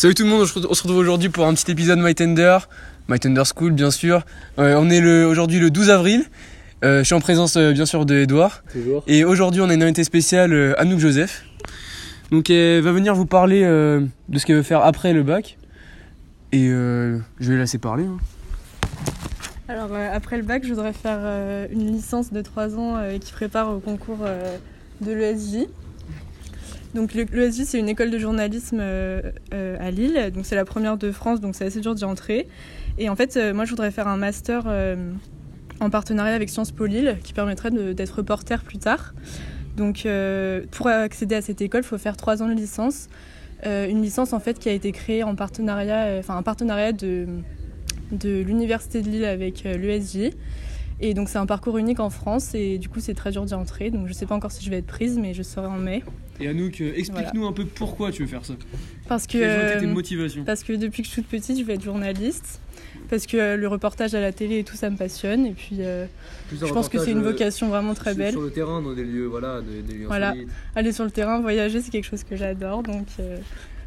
Salut tout le monde, on se retrouve aujourd'hui pour un petit épisode My Tender, My Tender School bien sûr. Euh, on est le, aujourd'hui le 12 avril. Euh, je suis en présence euh, bien sûr de Edouard. Toujours. Et aujourd'hui on a une invitée spéciale, euh, Anouk Joseph. Donc elle va venir vous parler euh, de ce qu'elle veut faire après le bac. Et euh, je vais la laisser parler. hein. Alors euh, après le bac, je voudrais faire euh, une licence de 3 ans euh, qui prépare au concours euh, de l'ESJ. Donc le- l'ESJ c'est une école de journalisme euh, euh, à Lille, donc c'est la première de France, donc c'est assez dur d'y entrer. Et en fait, euh, moi je voudrais faire un master en partenariat avec Sciences Po Lille qui permettrait d'être reporter plus tard. Donc pour accéder à cette école, il faut faire 3 ans de licence. Une licence en fait qui a été créée en partenariat, enfin un partenariat de de l'université de Lille avec l'ESJ. Et donc c'est un parcours unique en France et du coup c'est très dur d'y entrer. Donc je sais pas encore si je vais être prise mais je serai en mai. Et Anouk, euh, explique-nous un peu pourquoi tu veux faire ça. Parce que, tes euh, motivations parce que depuis que je suis toute petite je vais être journaliste. Parce que euh, le reportage à la télé et tout ça me passionne. Et puis euh, je pense que c'est une vocation vraiment très belle. Sur le terrain, dans des lieux, voilà, des, des lieux Voilà. insolites. Aller sur le terrain, voyager c'est quelque chose que j'adore. Donc, euh,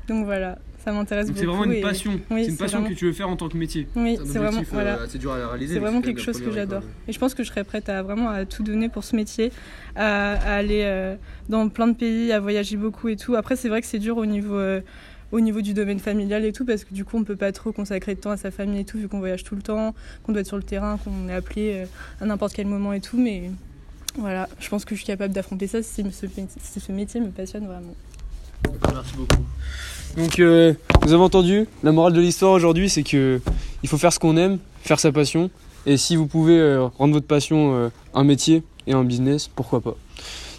donc voilà, ça m'intéresse beaucoup. c'est vraiment une et- passion. Oui, c'est une passion vraiment- que tu veux faire en tant que métier. Oui, C'est vraiment. euh, Voilà. assez dur à réaliser. C'est vraiment quelque chose que j'adore. école. Et je pense que je serais prête à vraiment à tout donner pour ce métier, à, à aller euh, dans plein de pays, à voyager beaucoup et tout. Après, c'est vrai que c'est dur au niveau, euh, au niveau du domaine familial et tout, parce que du coup, on peut pas trop consacrer de temps à sa famille et tout, vu qu'on voyage tout le temps, qu'on doit être sur le terrain, qu'on est appelé euh, à n'importe quel moment et tout. Mais voilà, je pense que je suis capable d'affronter ça si ce, si ce métier me passionne vraiment. Merci beaucoup. Donc euh, vous avez entendu, la morale de l'histoire aujourd'hui c'est que il faut faire ce qu'on aime, faire sa passion. Et si vous pouvez euh, rendre votre passion euh, un métier et un business, pourquoi pas.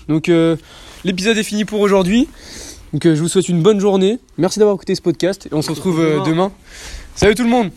Donc euh, l'épisode est fini pour aujourd'hui. Donc euh, je vous souhaite une bonne journée. Merci d'avoir écouté ce podcast et on se retrouve demain. Salut tout le monde